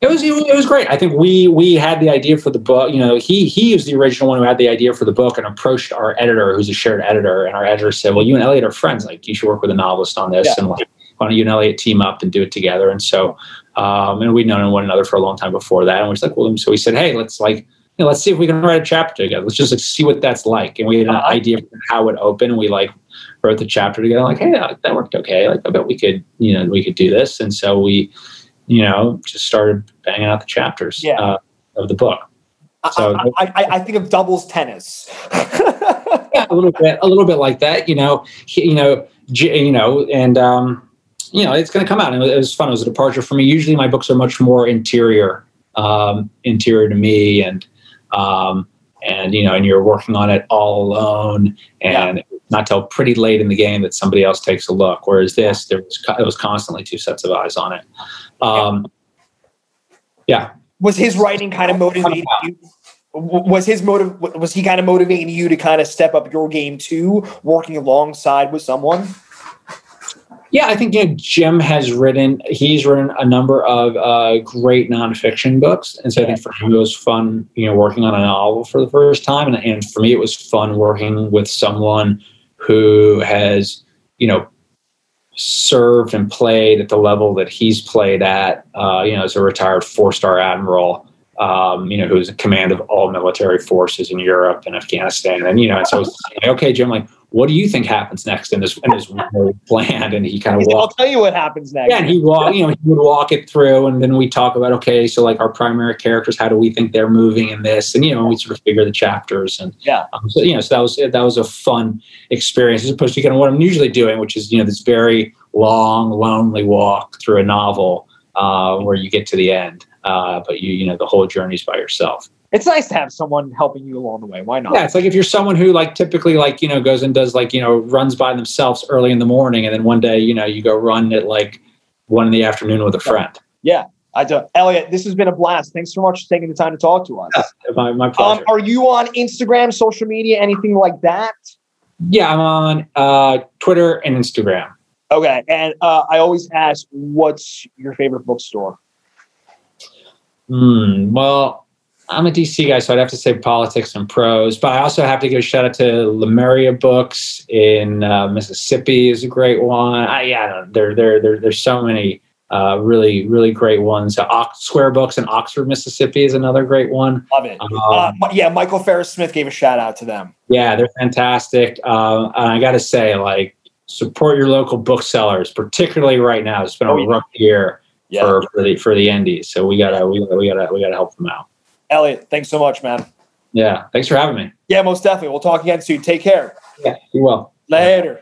It was it was great. I think we we had the idea for the book. You know, he he was the original one who had the idea for the book and approached our editor, who's a shared editor, and our editor said, "Well, you and Elliot are friends. Like, you should work with a novelist on this, Yeah. and like, why don't you and Elliot team up and do it together?" And so, um, and we'd known one another for a long time before that, and we was like, "Well," so we said, "Hey, let's like." You know, let's see if we can write a chapter together. Let's just like, see what that's like. And we had an Uh-huh. idea for how it opened. And we like wrote the chapter together. Like, hey, that, that worked okay. Like, I bet we could, you know, we could do this. And so we, you know, just started banging out the chapters Yeah. uh, of the book. I- So- I, I, I, think of doubles tennis. Yeah, a little bit, a little bit like that. You know, you know, you know, and um, you know, it's going to come out. And it was, fun. It was a departure for me. Usually, my books are much more interior, um, interior to me, and um, and you know, and you're working on it all alone, and not till pretty late in the game that somebody else takes a look. Whereas this, there was it was constantly two sets of eyes on it. Um, yeah, was his writing kind of motivating you? Was his motive? Was he kind of motivating you to kind of step up your game too, working alongside with someone? Yeah, I think you know, Jim has written. He's written a number of uh, great nonfiction books, and so I think for him it was fun, you know, working on a novel for the first time, and, and for me it was fun working with someone who has, you know, served and played at the level that he's played at. Uh, you know, as a retired four-star admiral, um, you know, who's in command of all military forces in Europe and Afghanistan, and you know, and so like, okay, Jim, like, what do you think happens next in this in this plan? And he kind of I'll tell you what happens next. Yeah, and he walk, you know, he would walk it through, and then we talk about okay, so like our primary characters, how do we think they're moving in this, and you know, we sort of figure the chapters, and Yeah. um, so you know, so that was that was a fun experience as opposed to kind of what I'm usually doing, which is you know this very long, lonely walk through a novel uh, where you get to the end, uh, but you you know the whole journey's by yourself. It's nice to have someone helping you along the way. Why not? Yeah, it's like if you're someone who like typically like you know goes and does like you know runs by themselves early in the morning, and then one day you know you go run at like one in the afternoon with a friend. Yeah, I do. Elliot, this has been a blast. Thanks so much for taking the time to talk to us. My, my Um, pleasure. are you on Instagram, social media, anything like that? yeah, I'm on uh, Twitter and Instagram. Okay, and uh, I always ask, what's your favorite bookstore? Hmm. Well, I'm a DC guy, so I'd have to say politics and prose. But I also have to give a shout out to Lemuria Books in uh, Mississippi is a great one. I, yeah, there, there, there, there's so many uh, really, really great ones. Uh, Ox- Square Books in Oxford, Mississippi is another great one. Love it. Um, uh, yeah, Michael Farris Smith gave a shout out to them. Yeah, they're fantastic. Uh, and I got to say, like, support your local booksellers, particularly right now. It's been a Oh, rough year Yeah. for, for the for the indies, so we gotta we gotta we gotta we gotta help them out. Elliot, thanks so much, man. Yeah, thanks for having me. Yeah, most definitely. We'll talk again soon. Take care. Yeah, you will. Later.